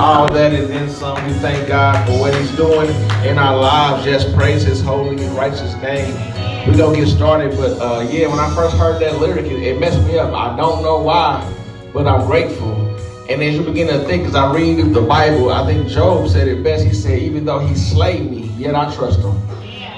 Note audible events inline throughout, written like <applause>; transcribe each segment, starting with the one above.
all that and then some. We thank God for what He's doing in our lives. Just praise His holy and righteous name. We're going to get started, but uh, yeah, when I first heard that lyric, it, it messed me up. I don't know why, but I'm grateful. And as you begin to think, as I read the Bible, I think Job said it best. He said, even though he slayed me, yet I trust him.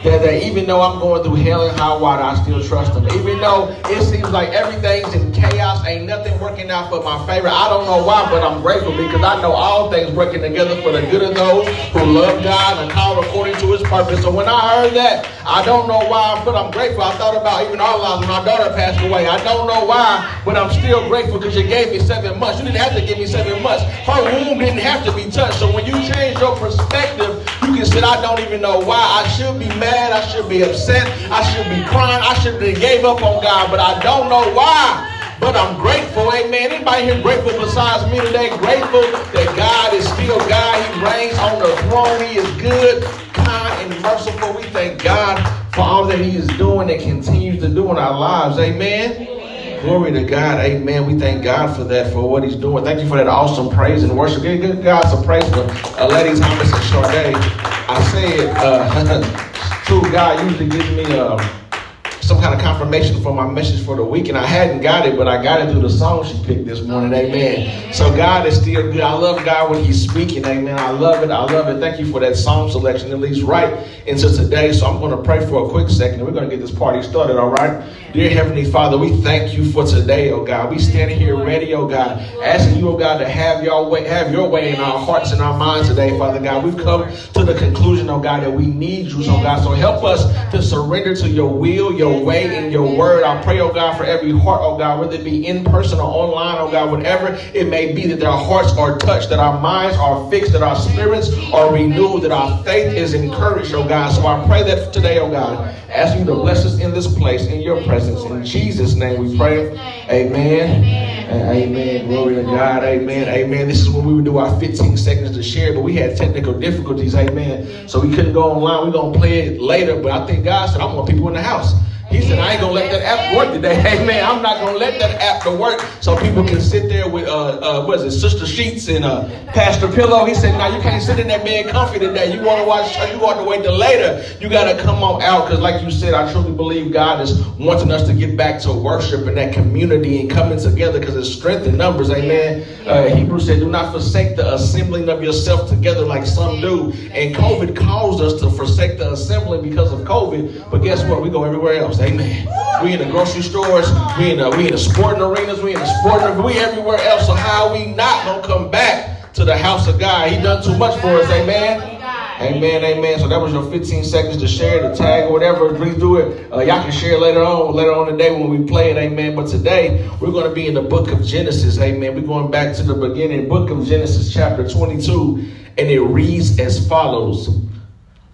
That, that even though I'm going through hell and high water, I still trust him. Even though it seems like everything's in chaos, ain't nothing working out for my favor. I don't know why, but I'm grateful because I know all things working together for the good of those who love God and called according to his purpose. So when I heard that, I don't know why, but I'm grateful. I thought about even our lives when my daughter passed away. I don't know why, but I'm still grateful because you gave me seven months. You didn't have to give me seven months. Her womb didn't have to be touched. So when you change your perspective, you can say, I don't even know why. I should be mad I should be upset. I should be crying. I should have gave up on God, but I don't know why. But I'm grateful, amen. Anybody here grateful besides me today? Grateful that God is still God. He reigns on the throne. He is good, kind, and merciful. We thank God for all that He is doing and continues to do in our lives. Amen. Glory to God. Amen. We thank God for that, for what He's doing. Thank you for that awesome praise and worship. Give God some praise for uh, Lady Thomas and Sade. I said, uh, <laughs> True God usually gives me um, some kind of confirmation for my message for the week, and I hadn't got it, but I got it through the song she picked this morning. Amen. So God is still good. I love God when He's speaking. Amen. I love it. I love it. Thank you for that song selection. It leads right into today. So I'm going to pray for a quick second, and we're going to get this party started. All right. Dear Heavenly Father, we thank you for today, oh God. We standing here ready, oh God, asking you, oh God, to have your way, have your way in our hearts and our minds today, Father God. We've come to the conclusion, oh God, that we need you, oh God. So help us to surrender to your will, your way, and your word. I pray, oh God, for every heart, oh God, whether it be in person or online, oh God, whatever it may be, that their hearts are touched, that our minds are fixed, that our spirits are renewed, that our faith is encouraged, oh God. So I pray that today, oh God, ask you to bless us in this place, in your presence presence. In Jesus' name we pray. Amen. Amen. Amen. Glory to God. Amen. Amen. This is when we would do our 15 seconds to share, but we had technical difficulties. Amen. So we couldn't go online. We're going to play it later, but I think God said, I want people in the house. He said, I ain't gonna let that app work today. <laughs> Hey man, I'm not gonna let that app to work so people can sit there with uh, uh what is it, Sister Sheets and uh Pastor Pillow. He said, now you can't sit in that bed comfy today. You wanna watch you want to wait till later. You gotta come on out because like you said, I truly believe God is wanting us to get back to worship and that community and coming together because it's strength in numbers. Amen. Uh, Hebrews said, do not forsake the assembling of yourself together like some do. And COVID caused us to forsake the assembling because of COVID. But guess what? We go everywhere else. Amen. We in the grocery stores. We in the we in the sporting arenas. We in the sporting. We everywhere else. So how we not gonna come back to the house of God? He done too much for us. Amen. Amen, amen. So that was your 15 seconds to share, the tag, or whatever. Please do it. Uh, y'all can share later on, later on today when we play it. Amen. But today we're going to be in the book of Genesis. Amen. We're going back to the beginning, book of Genesis, chapter 22, and it reads as follows.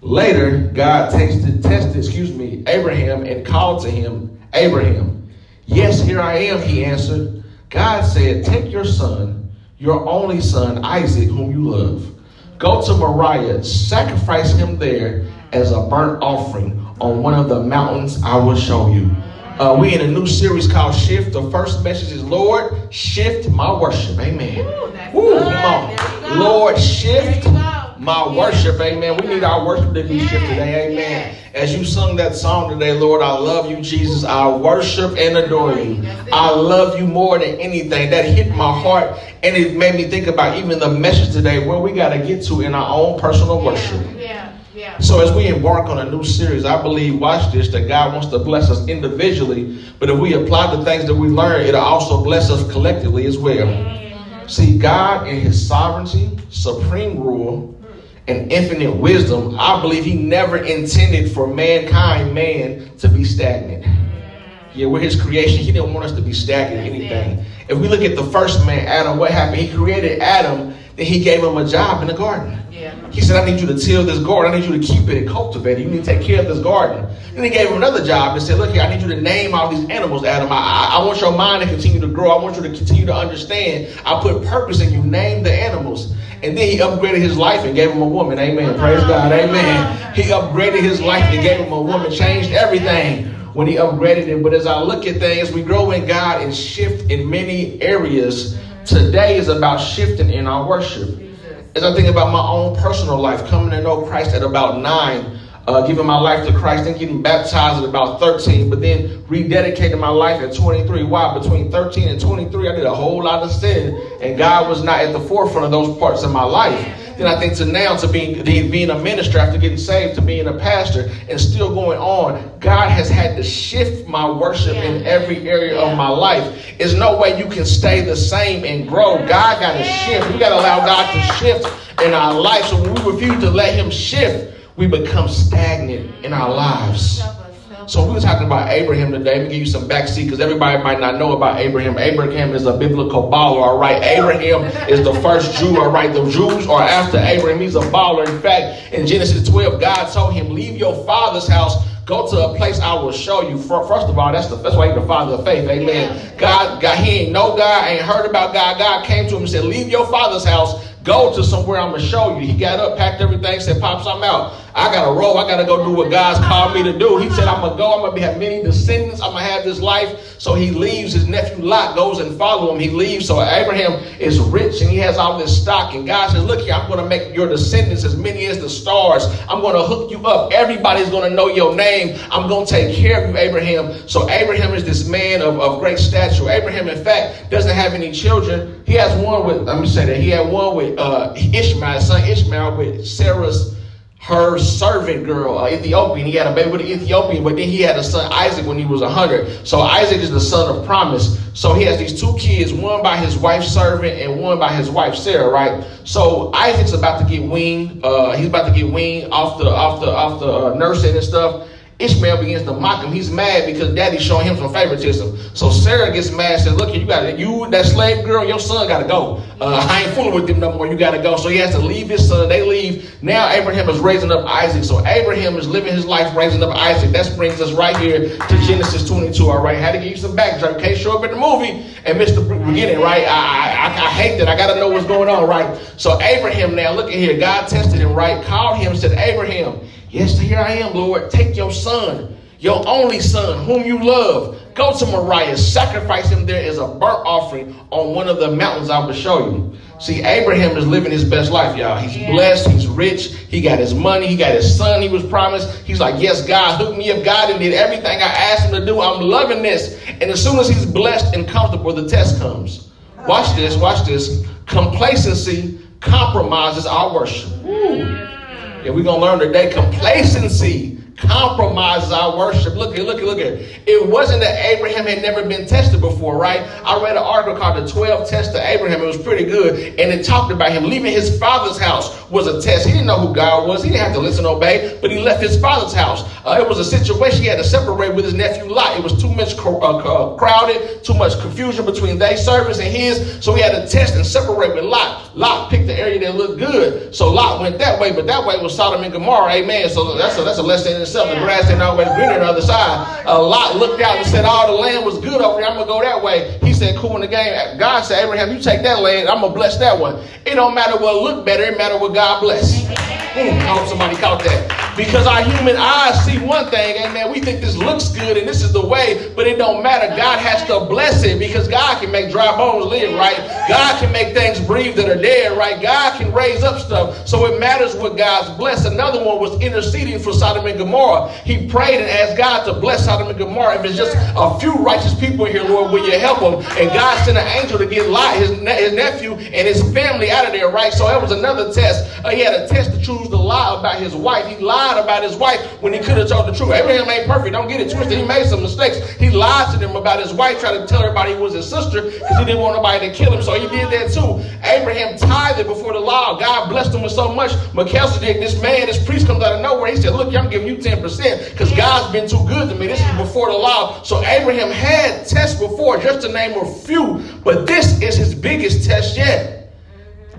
Later, God tested, tested, excuse me, Abraham and called to him, Abraham. Yes, here I am, he answered. God said, Take your son, your only son, Isaac, whom you love. Go to Moriah, sacrifice him there as a burnt offering on one of the mountains I will show you. Uh, we in a new series called Shift. The first message is Lord, shift my worship. Amen. Ooh, come on. Lord, shift my worship, amen. We need our worship to be shifted today, amen. As you sung that song today, Lord, I love you, Jesus. I worship and adore you. I love you more than anything. That hit my heart and it made me think about even the message today where we got to get to in our own personal worship. Yeah. Yeah. So as we embark on a new series, I believe, watch this, that God wants to bless us individually, but if we apply the things that we learn, it'll also bless us collectively as well. Mm-hmm. See, God in his sovereignty, supreme rule, and infinite wisdom, I believe he never intended for mankind, man, to be stagnant. Yeah, we're his creation. He didn't want us to be stagnant anything. If we look at the first man, Adam, what happened? He created Adam, then he gave him a job in the garden. Yeah. He said, I need you to till this garden. I need you to keep it and cultivate it. You need to take care of this garden. Then he gave him another job and said, Look here, I need you to name all these animals, Adam. I, I, I want your mind to continue to grow. I want you to continue to understand. I put purpose in you. Name the animals. And then he upgraded his life and gave him a woman. Amen. Praise God. Amen. He upgraded his life and gave him a woman. Changed everything when he upgraded it. But as I look at things, we grow in God and shift in many areas. Today is about shifting in our worship. as I think about my own personal life, coming to know Christ at about nine, uh, giving my life to Christ, then getting baptized at about 13, but then rededicating my life at 23. Why? Between 13 and 23, I did a whole lot of sin, and God was not at the forefront of those parts of my life. Then I think to now to being being a minister after getting saved to being a pastor and still going on, God has had to shift my worship yeah. in every area yeah. of my life. There's no way you can stay the same and grow. Mm-hmm. God got to shift. We got to allow God to shift in our life. So when we refuse to let Him shift, we become stagnant in our lives. So we were talking about Abraham today. Let me give you some backseat because everybody might not know about Abraham. Abraham is a biblical baller, all right? Abraham is the first Jew, all right? The Jews are after Abraham. He's a baller. In fact, in Genesis 12, God told him, leave your father's house Go to a place I will show you. First of all, that's the that's why he's the father of faith. Amen. God, God, he ain't know God, ain't heard about God. God came to him and said, Leave your father's house Go to somewhere I'm gonna show you. He got up, packed everything, said, Pops, I'm out. I gotta roll. I gotta go do what God's called me to do. He said, I'm gonna go. I'm gonna have many descendants. I'm gonna have this life. So he leaves. His nephew Lot goes and follow him. He leaves. So Abraham is rich and he has all this stock. And God says, Look here, I'm gonna make your descendants as many as the stars. I'm gonna hook you up. Everybody's gonna know your name. I'm gonna take care of you, Abraham. So Abraham is this man of, of great stature. Abraham, in fact, doesn't have any children. He has one with, let me say that, he had one with uh, Ishmael, son Ishmael, with Sarah's her servant girl, uh, Ethiopian. He had a baby with an Ethiopian, but then he had a son, Isaac, when he was 100. So Isaac is the son of promise. So he has these two kids, one by his wife's servant and one by his wife Sarah, right? So Isaac's about to get weaned. Uh, he's about to get weaned off the off the off the uh, nursing and stuff. Ishmael begins to mock him. He's mad because daddy's showing him some favoritism. So Sarah gets mad and says, Look, you got you, that slave girl, your son got to go. Uh, <laughs> I ain't fooling with them no more. You got to go. So he has to leave his son. They leave. Now Abraham is raising up Isaac. So Abraham is living his life raising up Isaac. That brings us right here to Genesis 22. All right. Had to give you some backdrop. Can't show up at the movie and miss the beginning, right? I, I, I hate that. I got to know what's going on, right? So Abraham now, look at here. God tested him, right? Called him, said, Abraham. Yes, here I am, Lord. Take your son, your only son, whom you love. Go to Moriah, sacrifice him there as a burnt offering on one of the mountains I will show you. See, Abraham is living his best life, y'all. He's yeah. blessed, he's rich, he got his money, he got his son he was promised. He's like, Yes, God, hook me up. God and did everything I asked him to do. I'm loving this. And as soon as he's blessed and comfortable, the test comes. Watch this, watch this. Complacency compromises our worship. Ooh. And we're going to learn today complacency compromises our worship. Look at, look at, look at. It wasn't that Abraham had never been tested before, right? I read an article called The 12 Tests of Abraham. It was pretty good. And it talked about him leaving his father's house was a test. He didn't know who God was. He didn't have to listen and obey, but he left his father's house. Uh, it was a situation he had to separate with his nephew Lot. It was too much co- uh, crowded, too much confusion between their service and his. So he had to test and separate with Lot. Lot picked the area that looked good. So Lot went that way, but that way was Sodom and Gomorrah. Amen. So that's a, that's a lesson in itself. The grass ain't always green on the other side. A Lot looked out and said, all the land was good over here. I'm going to go that way. He said, cool in the game. God said, Abraham, you take that land. I'm going to bless that one. It don't matter what look better. It matter what God bless. Mm, I hope somebody caught that. Because our human eyes see one thing, and amen. We think this looks good and this is the way, but it don't matter. God has to bless it because God can make dry bones live, right? God can make things breathe that are dead, right? God can raise up stuff. So it matters what God's blessed. Another one was interceding for Sodom and Gomorrah. He prayed and asked God to bless Sodom and Gomorrah. If it's just a few righteous people here, Lord, will you help them? And God sent an angel to get Lot, his, his nephew, and his family out of there, right? So that was another test. Uh, he had a test to choose to lie about his wife. He lied lied about his wife when he could have told the truth. Abraham ain't perfect. Don't get it twisted. He made some mistakes. He lied to them about his wife, tried to tell everybody he was his sister because he didn't want nobody to kill him. So he did that too. Abraham tithed before the law. God blessed him with so much. Melchizedek, this man, this priest comes out of nowhere. He said, Look, I'm giving you 10% because God's been too good to me. This is before the law. So Abraham had tests before, just to name a few. But this is his biggest test yet.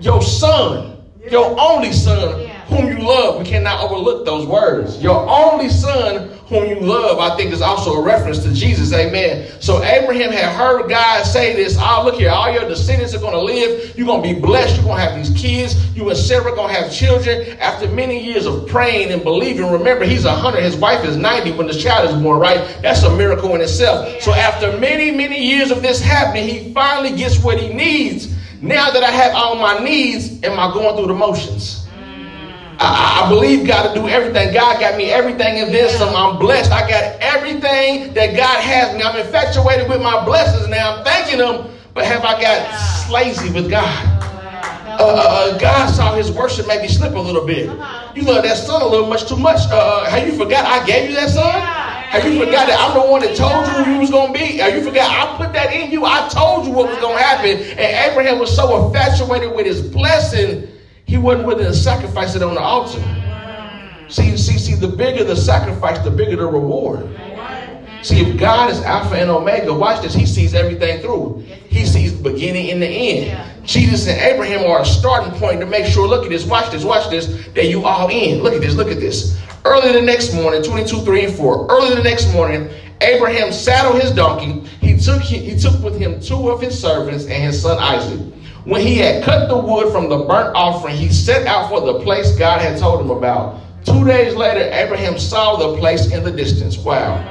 Your son, your only son, whom you love. We cannot overlook those words. Your only son whom you love, I think is also a reference to Jesus. Amen. So Abraham had heard God say this. Oh, look here, all your descendants are going to live. You're going to be blessed. You're going to have these kids. You and Sarah are going to have children. After many years of praying and believing, remember, he's 100. His wife is 90 when the child is born, right? That's a miracle in itself. So after many, many years of this happening, he finally gets what he needs Now that I have all my needs, am I going through the motions? I, I, believe God to do everything. God got me everything and then some. I'm blessed. I got everything that God has me. I'm infatuated with my blessings now. I'm thanking Him. But have I got lazy with God? Uh, uh, uh, God saw his worship maybe slip a little bit. You love that son a little much too much. Uh, uh, have you forgot I gave you that son? Have you forgot that I'm the one that told you who you was to be? Have you forgot I put that in you? I told you what was to happen. And Abraham was so infatuated with his blessing, he wasn't willing to sacrifice it on the altar. See, see, see, the bigger the sacrifice, the bigger the reward. See, if God is Alpha and Omega, watch this, He sees everything through. He sees the beginning and the end. Jesus and Abraham are a starting point to make sure, look at this, watch this, watch this, that you all in. Look at this, look at this. Early the next morning, 22, 3 and 4, early the next morning, Abraham saddled his donkey. He took, he took with him two of his servants and his son Isaac. When he had cut the wood from the burnt offering, he set out for the place God had told him about. Two days later, Abraham saw the place in the distance. Wow.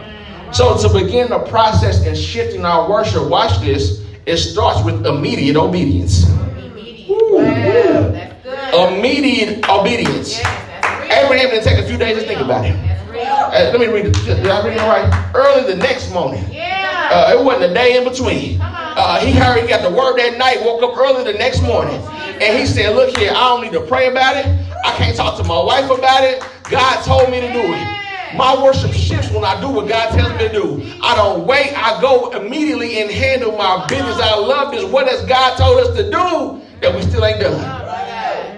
So to begin the process in shifting our worship, watch this, it starts with immediate obedience. Immediate, wow, immediate obedience. Yes, Abraham didn't take a few days to think about it. Uh, let me read it. Did I read it right? Early the next morning. Yeah. Uh, it wasn't a day in between. Uh, he heard he got the word that night, woke up early the next morning. And he said, Look here, I don't need to pray about it. I can't talk to my wife about it. God told me to do it. My worship shifts when I do what God tells me to do. I don't wait. I go immediately and handle my business. I love this. What has God told us to do that we still ain't done?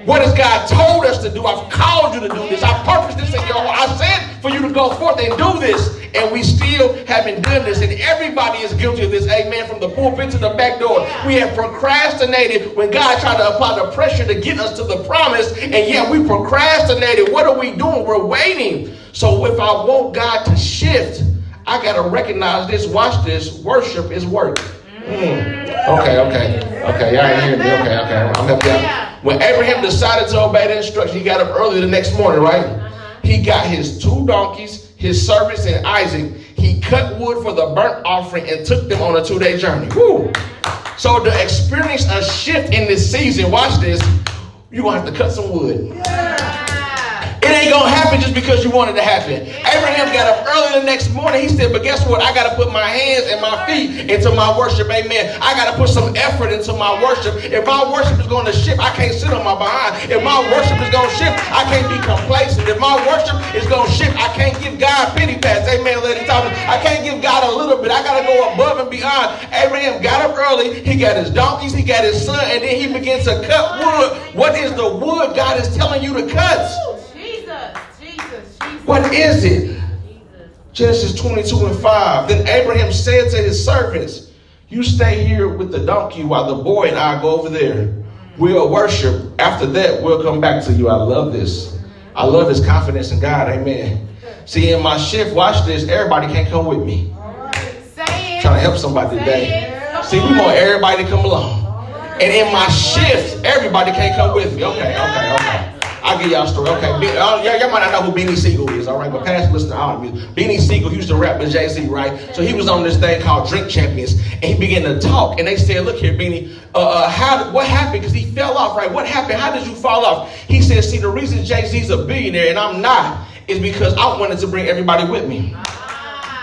What has God told us to do? I've called you to do this. I purposed this in your heart. I said for you to go forth and do this. And we still haven't done this. And everybody is guilty of this. Amen. From the pulpit to the back door. We have procrastinated when God tried to apply the pressure to get us to the promise. And yet we procrastinated. What are we doing? We're waiting. So if I want God to shift, I got to recognize this. Watch this. Worship is work. Mm. Okay, okay, okay. Y'all ain't hearing me. Okay, okay. I'm helping you out. When Abraham decided to obey the instruction, he got up early the next morning, right? Uh-huh. He got his two donkeys, his servants, and Isaac. He cut wood for the burnt offering and took them on a two day journey. Woo. So, to experience a shift in this season, watch this, you're going to have to cut some wood. Yeah. Ain't gonna happen just because you want it to happen. Abraham got up early the next morning. He said, But guess what? I gotta put my hands and my feet into my worship. Amen. I gotta put some effort into my worship. If my worship is to shift, I can't sit on my behind. If my worship is gonna shift, I can't be complacent. If my worship is gonna shift, I can't give God pity pass. Amen, lady Thomas. I can't give God a little bit. I gotta go above and beyond. Abraham got up early. He got his donkeys, he got his son, and then he begins to cut wood. What is the wood God is telling you to cut? What is it? Genesis 22 and 5. Then Abraham said to his servants, You stay here with the donkey while the boy and I go over there. We'll worship. After that, we'll come back to you. I love this. I love his confidence in God. Amen. See, in my shift, watch this. Everybody can't come with me. Trying to help somebody today. See, we want everybody to come along. And in my shift, everybody can't come with me. Okay, okay, okay. I'll give y'all a story. Okay, uh, y'all, y'all might not know who Beanie Sigel is, all right? But past listen to all of you. Beanie Sigel used to rap with Jay Z, right? So he was on this thing called Drink Champions, and he began to talk. And they said, "Look here, Beanie, uh, uh, how what happened? Because he fell off, right? What happened? How did you fall off?" He said, "See, the reason Jay Z's a billionaire and I'm not is because I wanted to bring everybody with me."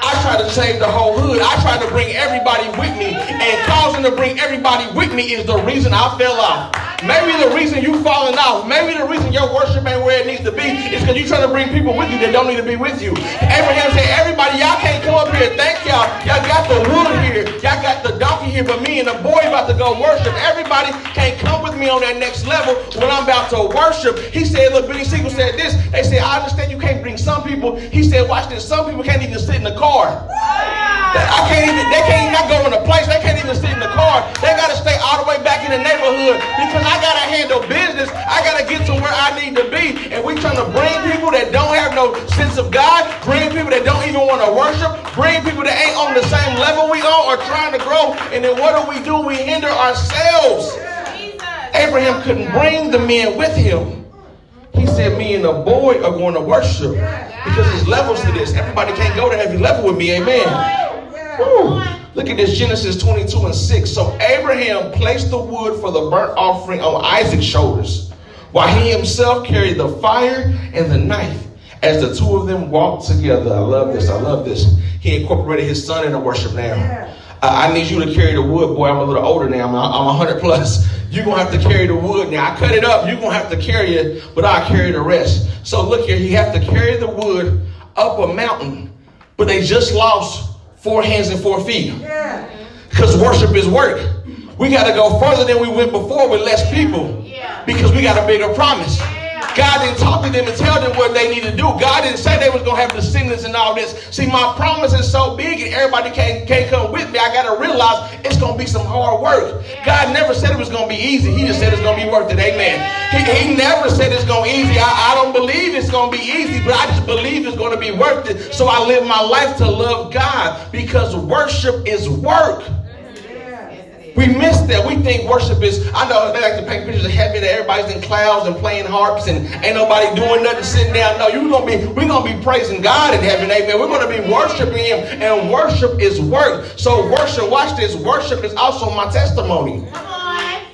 I try to save the whole hood. I try to bring everybody with me. And causing to bring everybody with me is the reason I fell off. Maybe the reason you falling off, maybe the reason your worship ain't where it needs to be is because you're trying to bring people with you that don't need to be with you. Abraham said, everybody, y'all can't come up here. Thank y'all. Y'all got the wood here. Y'all got the donkey here, but me and the boy about to go worship. Everybody can't come with me on that next level when I'm about to worship. He said, look, Beanie Sigel said this. They said, I understand you can't bring some people. He said, watch this. Some people can't even sit in the car. I can't even, they can't even go in a place. They can't even sit in the car. They got to stay all the way back in the neighborhood because I got to handle business. I got to get to where I need to be. And we trying to bring people that don't have no sense of God, bring people that don't even want to worship, bring people that ain't on the same level we are or trying to grow. And then what do we do? We hinder ourselves. Abraham couldn't bring the men with him. He said, Me and the boy are going to worship because there's levels to this. Everybody can't go to every level with me. Amen. Look at this Genesis 22 and 6. So Abraham placed the wood for the burnt offering on Isaac's shoulders, while he himself carried the fire and the knife. As the two of them walked together, I love this, I love this. He incorporated his son in the worship now. I need you to carry the wood, boy. I'm a little older now. I'm, I'm 100 plus. You're going to have to carry the wood now. I cut it up. You're going to have to carry it, but I'll carry the rest. So look here. He have to carry the wood up a mountain, but they just lost four hands and four feet. Because worship is work. We got to go further than we went before with less people because we got a bigger promise. God didn't talk to them and tell them what they need to do. God didn't say they was going to have descendants and all this. See, my promise is so big and everybody can't, can't come with me. I got to realize it's going to be some hard work. God never said it was going to be easy. He just said it's going to be worth it. Amen. He, he never said it's going to be easy. I, I don't believe it's going to be easy, but I just believe it's going to be worth it. So I live my life to love God because worship is work. We miss that. We think worship is, I know they like to paint pictures of heaven and everybody's in clouds and playing harps and ain't nobody doing nothing sitting down. No, you're gonna be, we're gonna be praising God in heaven, amen. We're gonna be worshiping him, and worship is work. So worship, watch this, worship is also my testimony.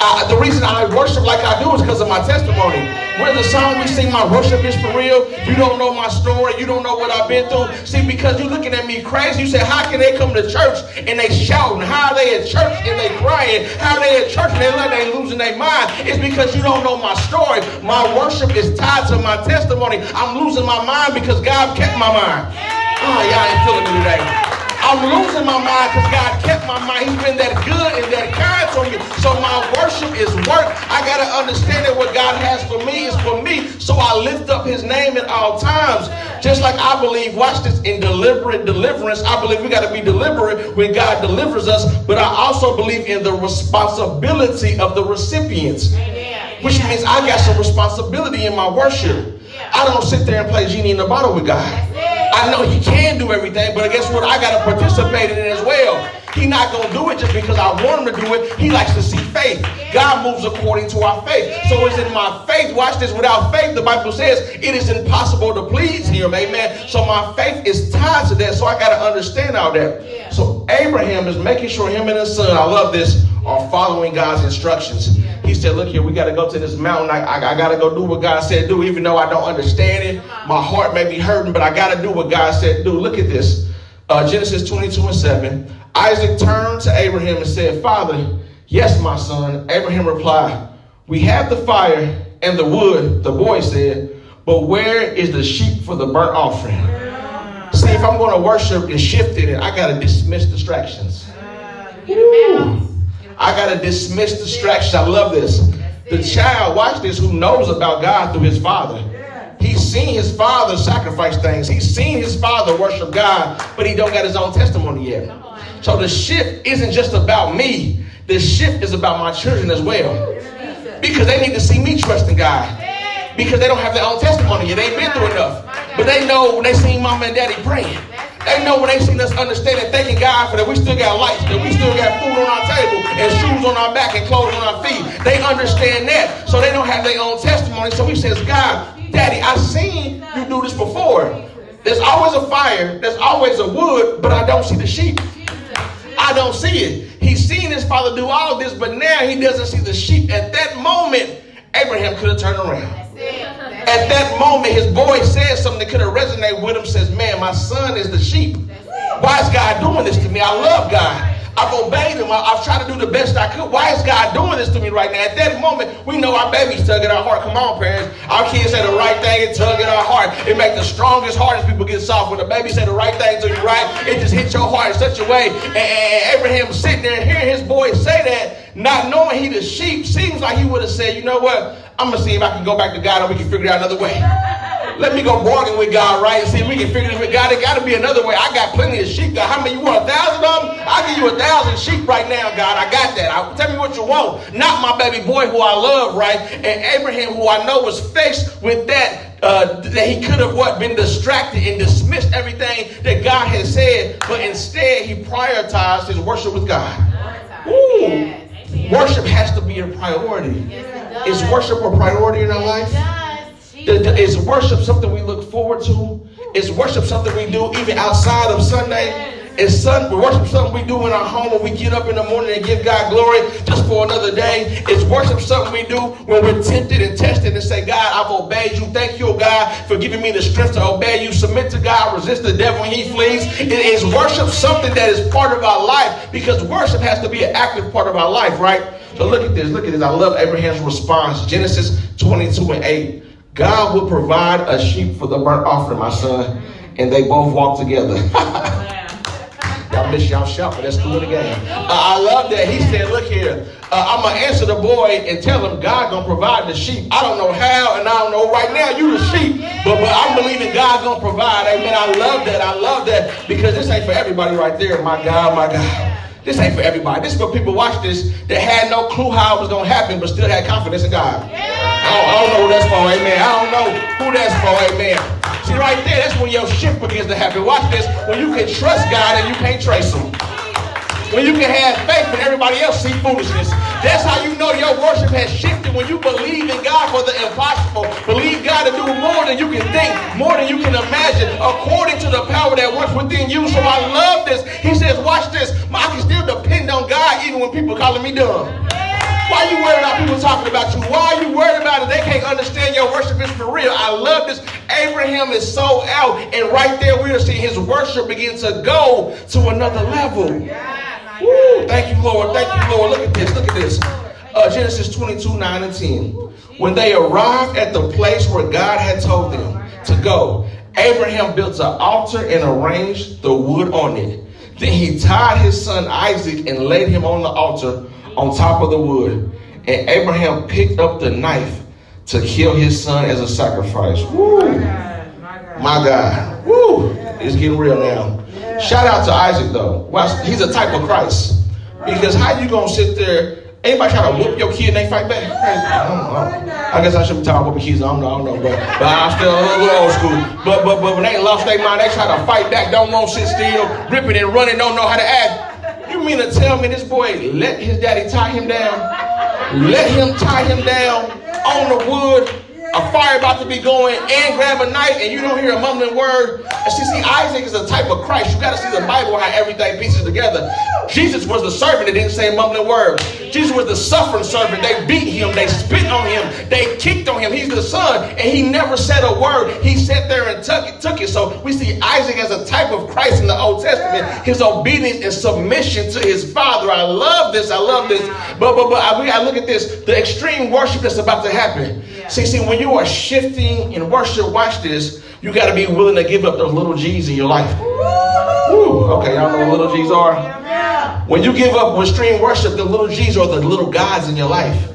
Uh, the reason I worship like I do is because of my testimony. Where the song we sing, my worship is for real. You don't know my story. You don't know what I've been through. See, because you're looking at me crazy. You say, how can they come to church and they shouting? How are they at church and they crying? How are they at church and they like they losing their mind? It's because you don't know my story. My worship is tied to my testimony. I'm losing my mind because God kept my mind. Oh, y'all ain't feeling me today. I'm losing my mind because God kept my mind. He's been that good and that kind to me. So my worship is work. I got to understand that what God has for me is for me. So I lift up his name at all times. Just like I believe, watch this, in deliberate deliverance, I believe we got to be deliberate when God delivers us. But I also believe in the responsibility of the recipients. Which means I got some responsibility in my worship. I don't sit there and play genie in the bottle with God. I know he can do everything, but I guess what? I got to participate in it as well. He's not to do it just because I want him to do it. He likes to see faith. God moves according to our faith. So it's in my faith. Watch this. Without faith, the Bible says it is impossible to please him. Amen. So my faith is tied to that. So I got to understand all that. So Abraham is making sure him and his son, I love this, are following God's instructions. He said, look here, we got to go to this mountain. I, I, I got to go do what God said do, even though I don't understand it. My heart may be hurting, but I got to do what God said do. Look at this. Uh, Genesis 22 and 7. Isaac turned to Abraham and said, Father, yes, my son. Abraham replied, We have the fire and the wood, the boy said, but where is the sheep for the burnt offering? See, if I'm going to worship and shift it, I got to dismiss distractions. Ooh. I got to dismiss distractions. I love this. The child, watch this, who knows about God through his father. He's seen his father sacrifice things. He's seen his father worship God, but he don't got his own testimony yet. So the shift isn't just about me. The shift is about my children as well. Because they need to see me trusting God. Because they don't have their own testimony. They ain't been through enough. But they know when they seen mama and daddy praying. They know when they seen us understanding, thanking God for that we still got lights, that we still got food on our table and shoes on our back and clothes on our feet. They understand that. So they don't have their own testimony. So he says, God, Daddy, I've seen you do this before. There's always a fire, there's always a wood, but I don't see the sheep. I don't see it. He's seen his father do all of this, but now he doesn't see the sheep. At that moment, Abraham could have turned around. At that moment, his boy said something that could have resonated with him. Says, "Man, my son is the sheep. Why is God doing this to me? I love God. I've obeyed him. I've tried to do the best I could. Why is God doing this to me right now? At that moment, we know our babies tug at our heart. Come on, parents. Our kids say the right thing and tug at our heart. It makes the strongest, hardest people get soft. When the baby say the right thing to you, right? It just hits your heart in such a way. And, Abraham sitting there hearing his boy say that, not knowing he the sheep, seems like he would have said, you know what? I'm going to see if I can go back to God and we can figure out another way. Let me go bargain with God, right? See if we can figure this with God. It got to be another way. I got plenty of sheep. God, how many? You want a thousand of them? I'll give you a thousand sheep right now, God. I got that. I, tell me what you want. Not my baby boy who I love, right? And Abraham, who I know was faced with that uh, that he could have what been distracted and dismissed everything that God had said, but instead he prioritized his worship with God. Ooh. Worship has to be a priority. Is worship a priority in our life? Is worship something we look forward to? Is worship something we do even outside of Sunday? It's something, worship something we do in our home when we get up in the morning and give God glory just for another day. It's worship something we do when we're tempted and tested and say, God, I've obeyed you. Thank you, God, for giving me the strength to obey you. Submit to God, resist the devil and he flees. It is worship something that is part of our life because worship has to be an active part of our life, right? So look at this. Look at this. I love Abraham's response. Genesis 22 and 8. God will provide a sheep for the burnt offering, my son. And they both walk together. <laughs> Y'all miss y'all shout, but that's cool again. Uh, I love that. He said, look here, uh, I'm going to answer the boy and tell him God going to provide the sheep. I don't know how, and I don't know right now you the sheep, but, but I'm believing God going to provide. Amen. I love that. I love that because this ain't for everybody right there. My God, my God. This ain't for everybody. This is for people watch this that had no clue how it was going to happen, but still had confidence in God. Oh, I don't, I don't know who that's for, amen. I don't know who that's for, amen. See, right there, that's when your shift begins to happen. Watch this. When you can trust God and you can't trace Him. When you can have faith and everybody else see foolishness. That's how you know your worship has shifted. When you believe in God for the impossible. Believe God to do more than you can think, more than you can imagine, according to the power that works within you. So I love this. He says, watch this. I can still depend on God even when people calling me dumb. Why are you worried about people talking about you? Why are you worried about it? They can't understand your worship is for real. I love this. Abraham is so out, and right there we'll see his worship begin to go to another level. Woo, thank you, Lord. Thank you, Lord. Look at this. Look at this. Uh, Genesis 22, 9 and 10. When they arrived at the place where God had told them to go, Abraham built an altar and arranged the wood on it. Then he tied his son Isaac and laid him on the altar on top of the wood. And Abraham picked up the knife to kill his son as a sacrifice. Woo. My God. Woo. It's getting real now. Shout out to Isaac though. He's a type of Christ. Because how you gonna sit there? Anybody try to whoop your kid and they fight back? I don't know. I guess I should be talking about kids. I don't know. I don't know. But, but I'm still a little old school. But but but when they lost their mind, they try to fight back. Don't want to sit still, ripping and running. Don't know how to act. Mean to tell me this boy let his daddy tie him down? Let him tie him down on the wood a fire about to be going and grab a knife and you don't hear a mumbling word. And see, see, Isaac is a type of Christ. You got to see the Bible how everything pieces together. Jesus was the servant that didn't say a mumbling word. Jesus was the suffering servant. They beat him, they spit on him, they kicked on him. He's the son, and he never said a word. He sat there and took it, took it. So we see Isaac as a type of Christ in the Old Testament. His obedience and submission to his father. I love this. I love this. But but but I, we gotta look at this. The extreme worship that's about to happen. See, see, when you are shifting in worship, watch this. You got to be willing to give up those little G's in your life. Woo. Okay, y'all know what little G's are? When you give up with extreme worship, the little G's are the little gods in your life.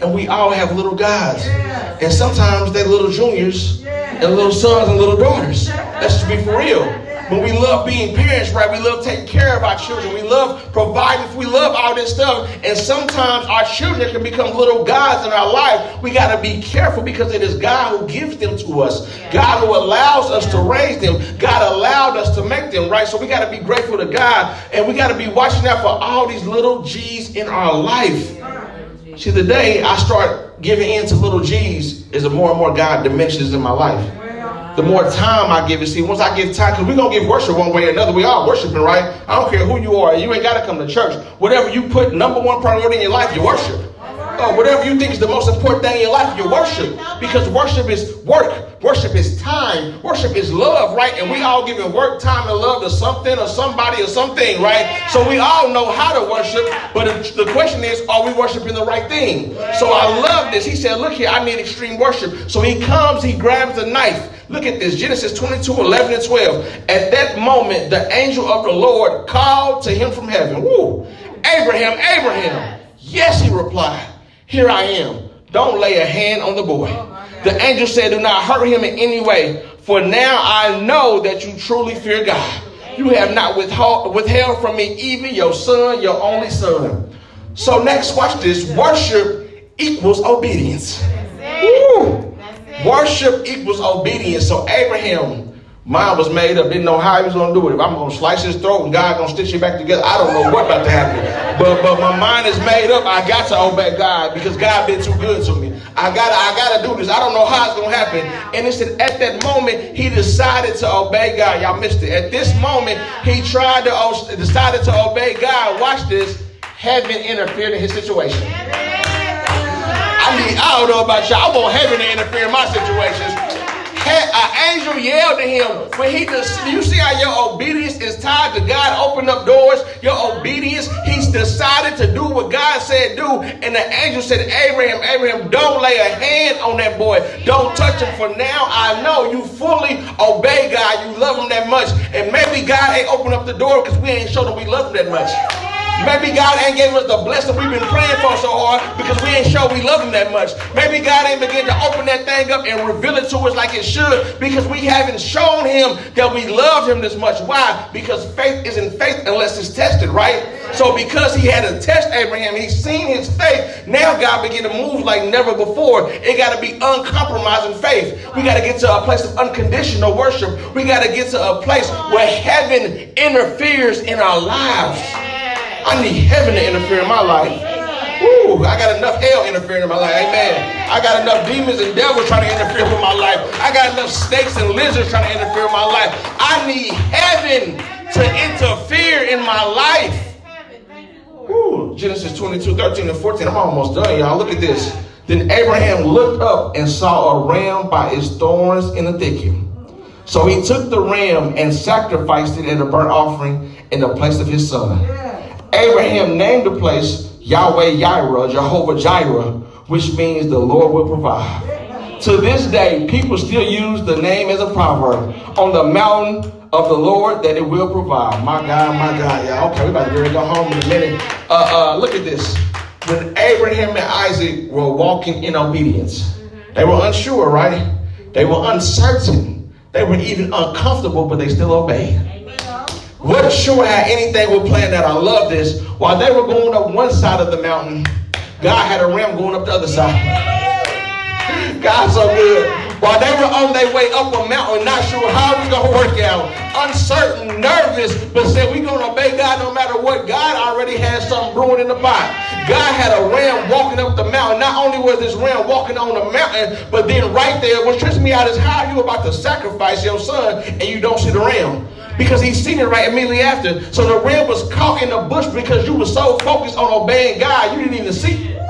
And we all have little gods. And sometimes they're little juniors and little sons and little daughters. Let's just be for real. But we love being parents, right? We love taking care of our children. We love providing. We love all this stuff. And sometimes our children can become little gods in our life. We got to be careful because it is God who gives them to us. God who allows us to raise them. God allowed us to make them, right? So we got to be grateful to God. And we got to be watching out for all these little G's in our life. See, the day I start giving in to little G's is the more and more God diminishes in my life the more time I give it. See, once I give time, because we're going to give worship one way or another. We are worshiping, right? I don't care who you are. You ain't got to come to church. Whatever you put number one priority in your life, you worship. Whatever you think is the most important thing in your life, you worship. Because worship is work. Worship is time. Worship is love, right? And we all giving work, time, and love to something or somebody or something, right? So we all know how to worship. But the question is, are we worshiping the right thing? So I love this. He said, look here, I need extreme worship. So he comes, he grabs a knife. Look at this Genesis 22, 11 and 12. At that moment, the angel of the Lord called to him from heaven. Woo! Abraham, Abraham. Yes, he replied. Here I am. Don't lay a hand on the boy. The angel said, Do not hurt him in any way, for now I know that you truly fear God. You have not withheld, withheld from me even your son, your only son. So next, watch this. Worship equals obedience. Woo. Worship equals obedience. So Abraham Mine was made up, didn't know how he was gonna do it. If I'm gonna slice his throat and God gonna stitch it back together, I don't know what about to happen. But but my mind is made up. I got to obey God because God been too good to me. I gotta I gotta do this. I don't know how it's gonna happen. And it's at that moment he decided to obey God. Y'all missed it. At this moment he tried to decided to obey God. Watch this. Heaven interfered in his situation. I mean, I don't know about y'all. I want heaven to interfere in my situations an angel yelled at him. When he just you see how your obedience is tied to God open up doors? Your obedience he's decided to do what God said do. And the angel said Abraham Abraham don't lay a hand on that boy. Don't touch him. For now I know you fully obey God. You love him that much. And maybe God ain't open up the door because we ain't showed him we love him that much Maybe God ain't gave us the blessing we've been praying for so hard because we ain't sure we love him that much. Maybe God ain't begin to open that thing up and reveal it to us like it should because we haven't shown him that we love him this much. Why? Because faith isn't faith unless it's tested, right? So because he had to test Abraham, he's seen his faith. Now God began to move like never before. It got to be uncompromising faith. We got to get to a place of unconditional worship. We got to get to a place where heaven interferes in our lives. I need heaven to interfere in my life. Ooh, I got enough hell interfering in my life. Amen. I got enough demons and devils trying to interfere with my life. I got enough snakes and lizards trying to interfere with my life. I need heaven to interfere in my life. Ooh, Genesis 22, 13 and 14. I'm almost done, y'all. Look at this. Then Abraham looked up and saw a ram by its thorns in the thicket. So he took the ram and sacrificed it as a burnt offering in the place of his son. Abraham named the place Yahweh Jireh, Jehovah Jireh, which means the Lord will provide. To this day, people still use the name as a proverb. On the mountain of the Lord, that it will provide. My God, my God. Yeah, okay, we about to go home in a minute. Uh, uh, look at this. When Abraham and Isaac were walking in obedience, they were unsure, right? They were uncertain. They were even uncomfortable, but they still obeyed. Wasn't sure how anything would plan out. I love this. While they were going up one side of the mountain, God had a ram going up the other side. <laughs> God's so good. While they were on their way up a mountain, not sure how it was going to work out, uncertain, nervous, but said, We're going to obey God no matter what. God already had something brewing in the pot. God had a ram walking up the mountain. Not only was this ram walking on the mountain, but then right there, what trips me out is how you about to sacrifice your son and you don't see the ram because he seen it right immediately after. So the ram was caught in the bush because you were so focused on obeying God, you didn't even see it.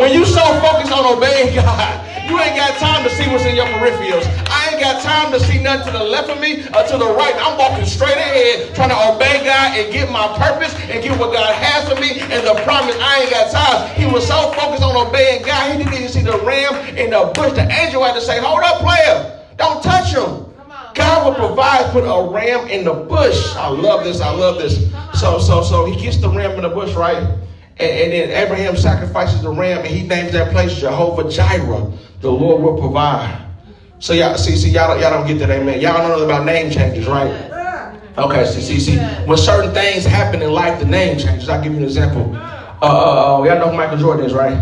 When you so focused on obeying God, you ain't got time to see what's in your peripherals. I ain't got time to see nothing to the left of me or to the right. I'm walking straight ahead, trying to obey God and get my purpose and get what God has for me and the promise. I ain't got time. He was so focused on obeying God, he didn't even see the ram in the bush. The angel had to say, Hold up, player. Don't touch him. God will provide, put a ram in the bush. I love this. I love this. So, so, so he gets the ram in the bush, right? And, and then Abraham sacrifices the ram, and he names that place Jehovah Jireh. The Lord will provide. So y'all see, see, y'all don't, y'all don't get that, amen. Y'all don't know about name changes, right? Okay, see, see, see. When certain things happen in life, the name changes. I'll give you an example. Uh, uh, uh y'all know who Michael Jordan is, right?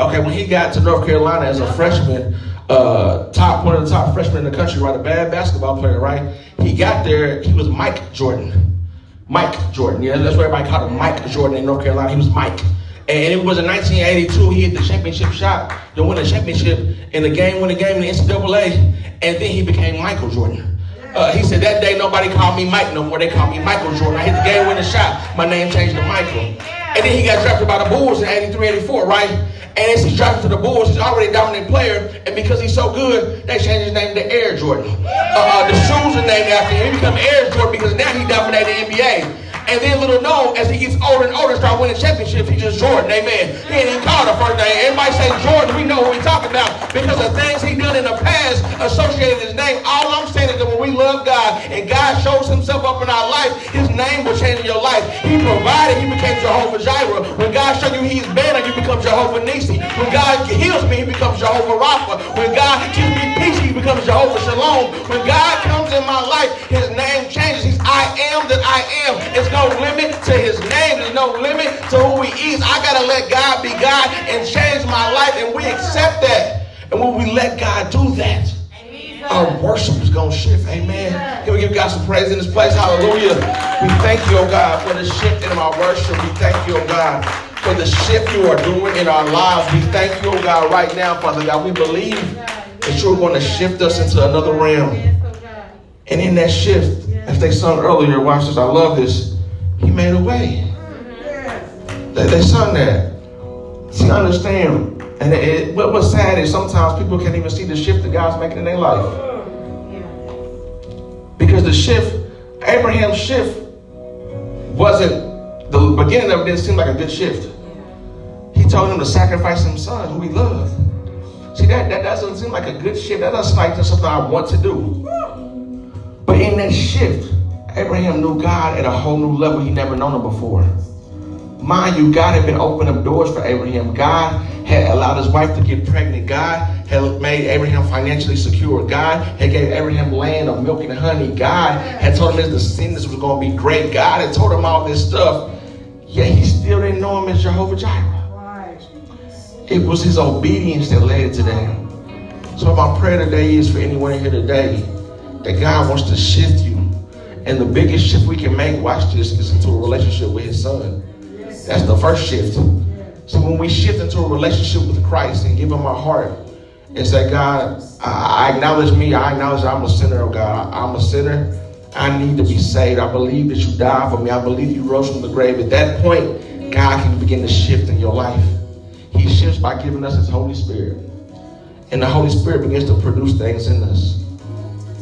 Okay, when he got to North Carolina as a freshman, uh, top one of the top freshmen in the country, right? A bad basketball player, right? He got there. He was Mike Jordan. Mike Jordan. Yeah, that's why everybody called him Mike Jordan in North Carolina. He was Mike. And it was in 1982. He hit the championship shot to win the championship in the game, win the game in the NCAA, and then he became Michael Jordan. Uh, he said that day nobody called me Mike no more. They called me Michael Jordan. I hit the game winning shot. My name changed to Michael. And then he got drafted by the Bulls in 83, 84, right? And as he's drafted to the Bulls, he's already a dominant player. And because he's so good, they changed his name to Air Jordan. Uh, uh, the shoes are named after him. He become Air Jordan because now he dominated the NBA. And then little known, as he gets older and older, start winning championships, he just Jordan, amen. He ain't even called a first name. Everybody say Jordan, we know who we talking about. Because the things he done in the past associated his name. All I'm saying is that when we love God and God shows himself up in our life, his name will change in your life. He provided, he became Jehovah Jireh. When God showed you he's banner, you become Jehovah Nisi. When God heals me, he becomes Jehovah Rapha. When God gives me becomes Jehovah Shalom. When God comes in my life, his name changes. He's I am that I am. It's no limit to his name. There's no limit to who he is. I got to let God be God and change my life. And we accept that. And when we let God do that, Our worship is going to shift. Amen. Can we give God some praise in this place? Hallelujah. We thank you, oh God, for the shift in our worship. We thank you, oh God, for the shift you are doing in our lives. We thank you, oh God, right now, Father God. We believe that you're going to shift us into another realm. And in that shift, as they sung earlier, watch this, I love this, he made a way. They, they sung that. See, understand, and it, it, what was sad is sometimes people can't even see the shift that God's making in their life. Because the shift, Abraham's shift, wasn't, the beginning of it didn't seem like a good shift. He told him to sacrifice his son, who he loved. See, that, that doesn't seem like a good shift. That doesn't like something I want to do. But in that shift, Abraham knew God at a whole new level he never known him before. Mind you, God had been opening up doors for Abraham. God had allowed his wife to get pregnant. God had made Abraham financially secure. God had gave Abraham land of milk and honey. God had told him his descendants was going to be great. God had told him all this stuff. Yet he still didn't know him as Jehovah Jireh. It was his obedience that led to that. So my prayer today is for anyone here today that God wants to shift you. And the biggest shift we can make, watch this, is into a relationship with his son. That's the first shift. So when we shift into a relationship with Christ and give him our heart and say, God, I acknowledge me. I acknowledge I'm a sinner, oh God. I'm a sinner. I need to be saved. I believe that you died for me. I believe you rose from the grave. At that point, God can begin to shift in your life. He shifts by giving us his Holy Spirit. And the Holy Spirit begins to produce things in us.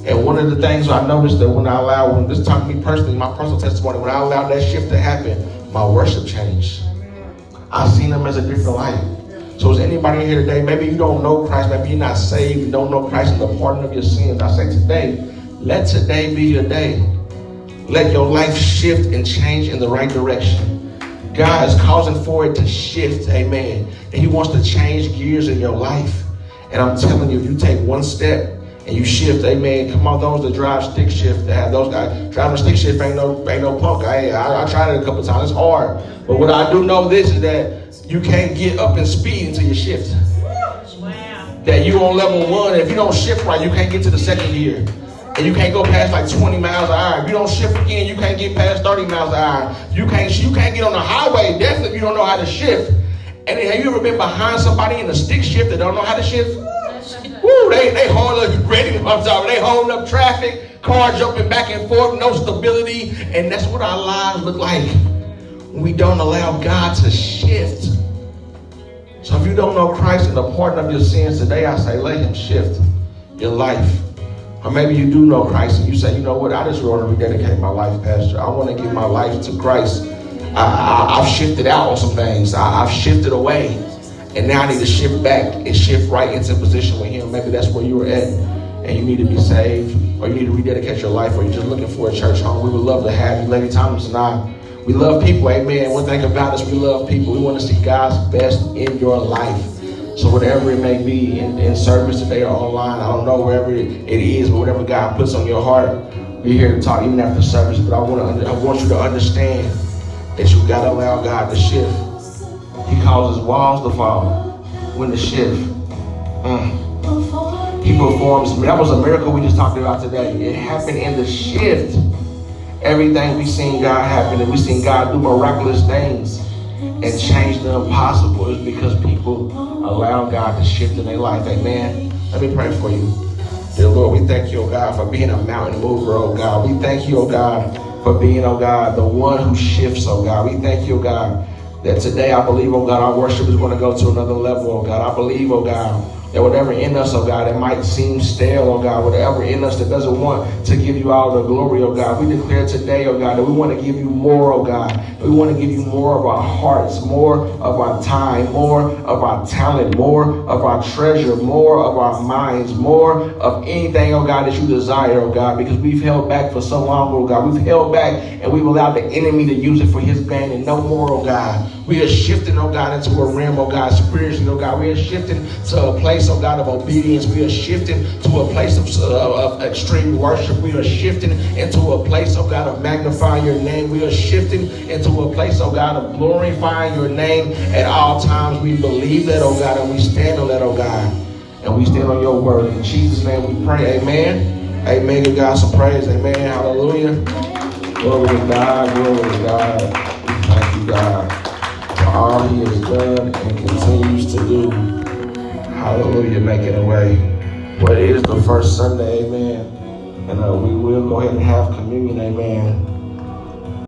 And one of the things I noticed that when I allowed, when this time to me personally, my personal testimony, when I allowed that shift to happen, my worship changed. I've seen him as a different light. So is anybody here today, maybe you don't know Christ, maybe you're not saved, you don't know Christ and the pardon of your sins. I say today, let today be your day. Let your life shift and change in the right direction. God is causing for it to shift, amen. And he wants to change gears in your life. And I'm telling you, if you take one step and you shift, amen. Come on, those that drive stick shift, that have those guys driving stick shift ain't no ain't no punk. I, I, I tried it a couple times. It's hard, but what I do know this is that you can't get up in speed until you shift. Wow. That you on level one. If you don't shift right, you can't get to the second gear. And you can't go past like 20 miles an hour. If you don't shift again, you can't get past 30 miles an hour. You can't you can't get on the highway, definitely if you don't know how to shift. And have you ever been behind somebody in a stick shift that don't know how to shift? <laughs> Woo, they, they hold up, ready, I'm sorry, they hold up traffic, car jumping back and forth, no stability. And that's what our lives look like when we don't allow God to shift. So if you don't know Christ and the pardon of your sins today, I say let him shift your life. Or maybe you do know Christ and you say, you know what, I just want to rededicate my life, Pastor. I want to give my life to Christ. I, have shifted out on some things. I, I've shifted away. And now I need to shift back and shift right into position with Him. Maybe that's where you were at and you need to be saved or you need to rededicate your life or you're just looking for a church home. We would love to have you, Lady Thomas and I. We love people, amen. One thing about us, we love people. We want to see God's best in your life. So whatever it may be in, in service today or online, I don't know wherever it is, but whatever God puts on your heart, we're here to talk even after service. But I want to, I want you to understand that you got to allow God to shift. He causes walls to fall when the shift. Mm. He performs. That was a miracle we just talked about today. It happened in the shift. Everything we've seen God happen, and we've seen God do miraculous things and change the impossible is because people allow God to shift in their life. Amen. Let me pray for you. Dear Lord, we thank you, oh God, for being a mountain mover, oh God. We thank you, oh God, for being, oh God, the one who shifts, oh God. We thank you, oh God, that today I believe, oh God, our worship is going to go to another level, oh God. I believe, oh God, that whatever in us, oh God, that might seem stale, oh God, whatever in us that doesn't want to give you all the glory, oh God, we declare today, oh God, that we want to give you more, oh God. We want to give you more of our hearts, more of our time, more of our talent, more of our treasure, more of our minds, more of anything, oh God, that you desire, oh God, because we've held back for so long, oh God. We've held back and we've allowed the enemy to use it for his gain and no more, oh God. We are shifting, oh God, into a realm, oh God, spiritually, oh God. We are shifting to a place, oh God, of obedience. We are shifting to a place of, of extreme worship. We are shifting into a place, oh God, of magnifying your name. We are shifting into a place, oh God, of glorifying your name at all times. We believe that, oh God, and we stand on that, oh God. and we stand on your word. In Jesus' name we pray. Amen. Amen. Give God some praise. Amen. Hallelujah. Glory to God. Glory to God. Thank you, God, for all He has done and continues to do. Hallelujah. Making a way. Well, it is the first Sunday. Amen. And uh, we will go ahead and have communion. Amen.